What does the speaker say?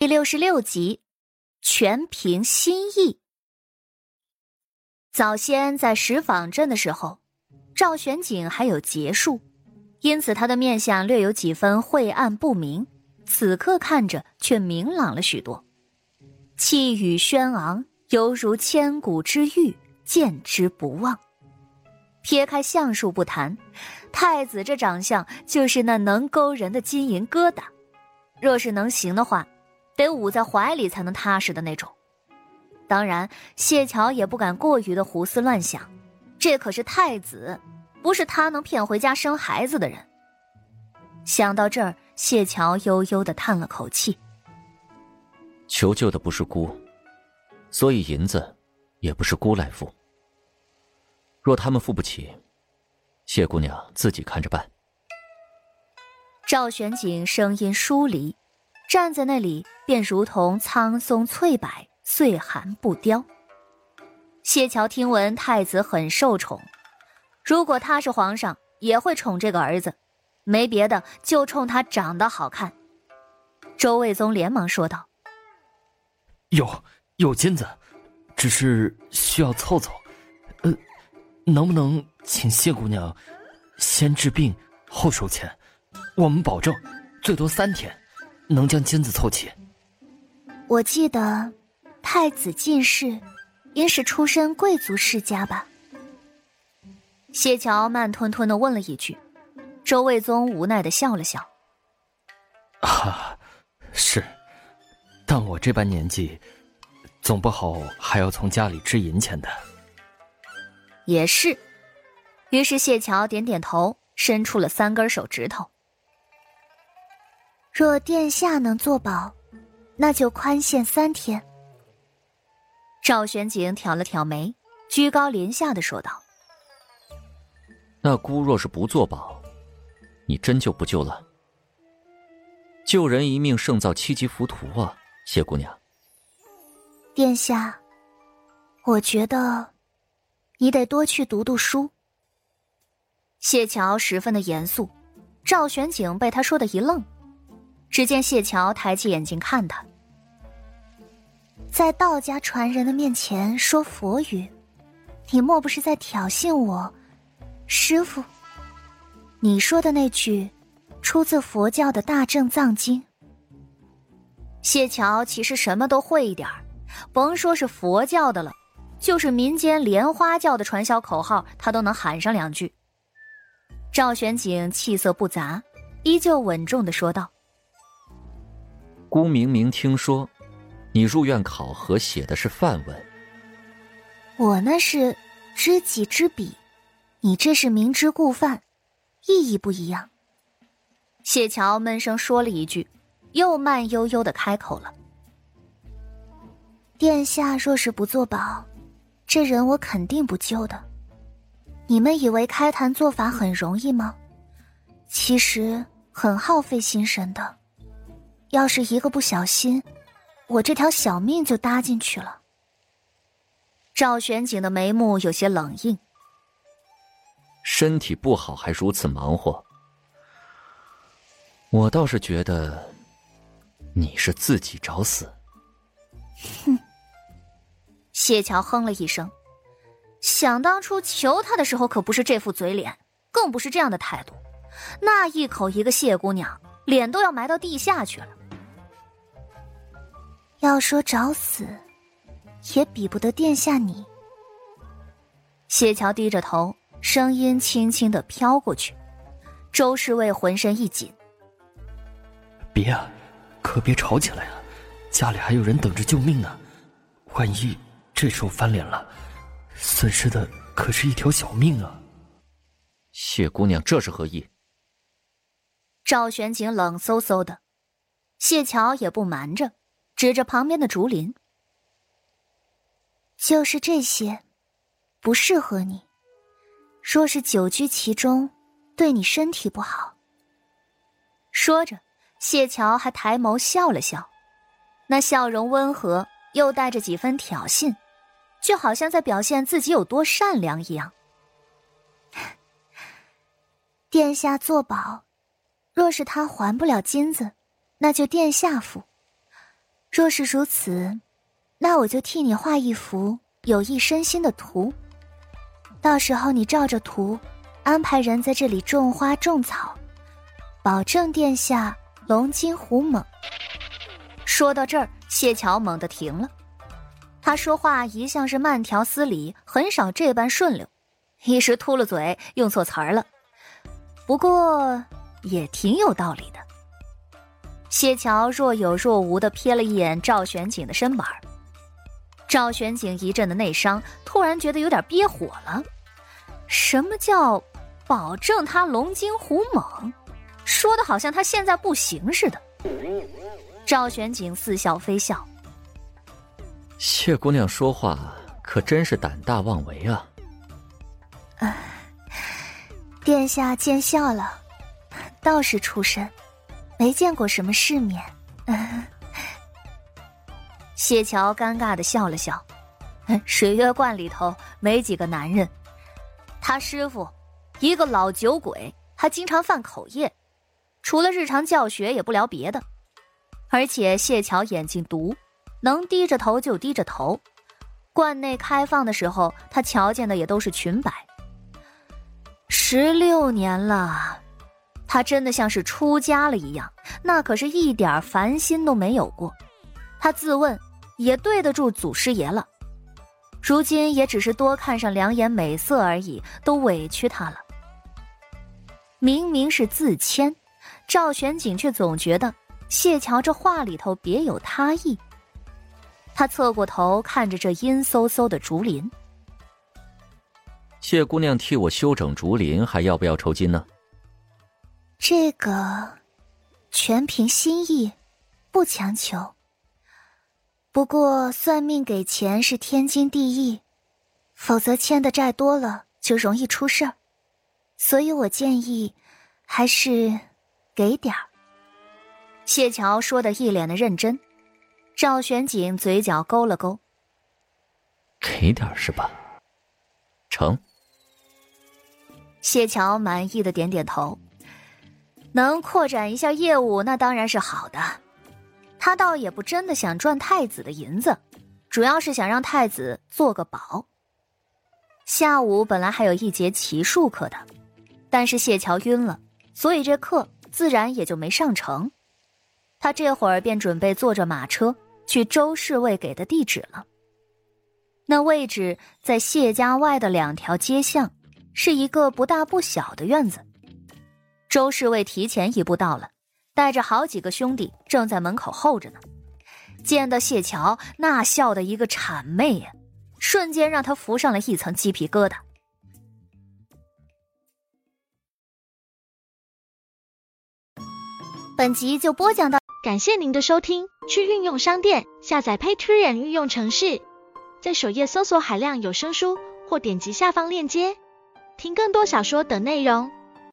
第六十六集，全凭心意。早先在石坊镇的时候，赵玄景还有结束，因此他的面相略有几分晦暗不明。此刻看着却明朗了许多，气宇轩昂，犹如千古之玉，见之不忘。撇开相术不谈，太子这长相就是那能勾人的金银疙瘩。若是能行的话。得捂在怀里才能踏实的那种。当然，谢桥也不敢过于的胡思乱想，这可是太子，不是他能骗回家生孩子的人。想到这儿，谢桥悠悠的叹了口气。求救的不是孤，所以银子也不是孤来付。若他们付不起，谢姑娘自己看着办。赵玄景声音疏离。站在那里，便如同苍松翠柏，岁寒不凋。谢桥听闻太子很受宠，如果他是皇上，也会宠这个儿子，没别的，就冲他长得好看。周卫宗连忙说道：“有有金子，只是需要凑凑。呃，能不能请谢姑娘先治病后收钱？我们保证最多三天。”能将金子凑齐。我记得，太子进士，应是出身贵族世家吧？谢桥慢吞吞的问了一句，周卫宗无奈的笑了笑。啊，是，但我这般年纪，总不好还要从家里支银钱的。也是，于是谢桥点点头，伸出了三根手指头。若殿下能作保，那就宽限三天。赵玄景挑了挑眉，居高临下的说道：“那姑若是不作保，你真就不救了？救人一命胜造七级浮屠啊，谢姑娘。”殿下，我觉得你得多去读读书。谢桥十分的严肃，赵玄景被他说的一愣。只见谢桥抬起眼睛看他，在道家传人的面前说佛语，你莫不是在挑衅我，师傅？你说的那句，出自佛教的大正藏经。谢桥其实什么都会一点儿，甭说是佛教的了，就是民间莲花教的传销口号，他都能喊上两句。赵玄景气色不杂，依旧稳重的说道。孤明明听说，你入院考核写的是范文。我那是知己知彼，你这是明知故犯，意义不一样。谢桥闷声说了一句，又慢悠悠的开口了：“殿下若是不作保，这人我肯定不救的。你们以为开坛做法很容易吗？其实很耗费心神的。”要是一个不小心，我这条小命就搭进去了。赵玄景的眉目有些冷硬。身体不好还如此忙活，我倒是觉得你是自己找死。哼！谢桥哼了一声，想当初求他的时候可不是这副嘴脸，更不是这样的态度，那一口一个谢姑娘，脸都要埋到地下去了。要说找死，也比不得殿下你。谢桥低着头，声音轻轻的飘过去。周侍卫浑身一紧：“别啊，可别吵起来啊！家里还有人等着救命呢。万一这时候翻脸了，损失的可是一条小命啊！”谢姑娘这是何意？赵玄景冷飕飕的，谢桥也不瞒着。指着旁边的竹林，就是这些，不适合你。若是久居其中，对你身体不好。说着，谢桥还抬眸笑了笑，那笑容温和，又带着几分挑衅，就好像在表现自己有多善良一样。殿下作保，若是他还不了金子，那就殿下付。若是如此，那我就替你画一幅有益身心的图。到时候你照着图，安排人在这里种花种草，保证殿下龙精虎猛。说到这儿，谢桥猛地停了。他说话一向是慢条斯理，很少这般顺溜，一时秃了嘴，用错词儿了。不过也挺有道理的。谢桥若有若无的瞥了一眼赵玄景的身板赵玄景一阵的内伤，突然觉得有点憋火了。什么叫保证他龙精虎猛？说的好像他现在不行似的。赵玄景似笑非笑。谢姑娘说话可真是胆大妄为啊！啊，殿下见笑了，道士出身，没见过什么世面。谢桥尴尬的笑了笑，水月观里头没几个男人，他师傅一个老酒鬼，还经常犯口业，除了日常教学也不聊别的，而且谢桥眼睛毒，能低着头就低着头。观内开放的时候，他瞧见的也都是裙摆。十六年了，他真的像是出家了一样，那可是一点烦心都没有过。他自问。也对得住祖师爷了，如今也只是多看上两眼美色而已，都委屈他了。明明是自谦，赵玄景却总觉得谢桥这话里头别有他意。他侧过头看着这阴飕飕的竹林，谢姑娘替我修整竹林，还要不要酬金呢？这个全凭心意，不强求。不过，算命给钱是天经地义，否则欠的债多了就容易出事儿，所以我建议还是给点儿。谢桥说的一脸的认真，赵玄景嘴角勾了勾，给点儿是吧？成。谢桥满意的点点头，能扩展一下业务，那当然是好的。他倒也不真的想赚太子的银子，主要是想让太子做个保。下午本来还有一节骑术课的，但是谢桥晕了，所以这课自然也就没上成。他这会儿便准备坐着马车去周侍卫给的地址了。那位置在谢家外的两条街巷，是一个不大不小的院子。周侍卫提前一步到了。带着好几个兄弟正在门口候着呢，见到谢桥那笑的一个谄媚呀，瞬间让他浮上了一层鸡皮疙瘩。本集就播讲到，感谢您的收听。去运用商店下载 Patreon 运用城市，在首页搜索海量有声书，或点击下方链接听更多小说等内容。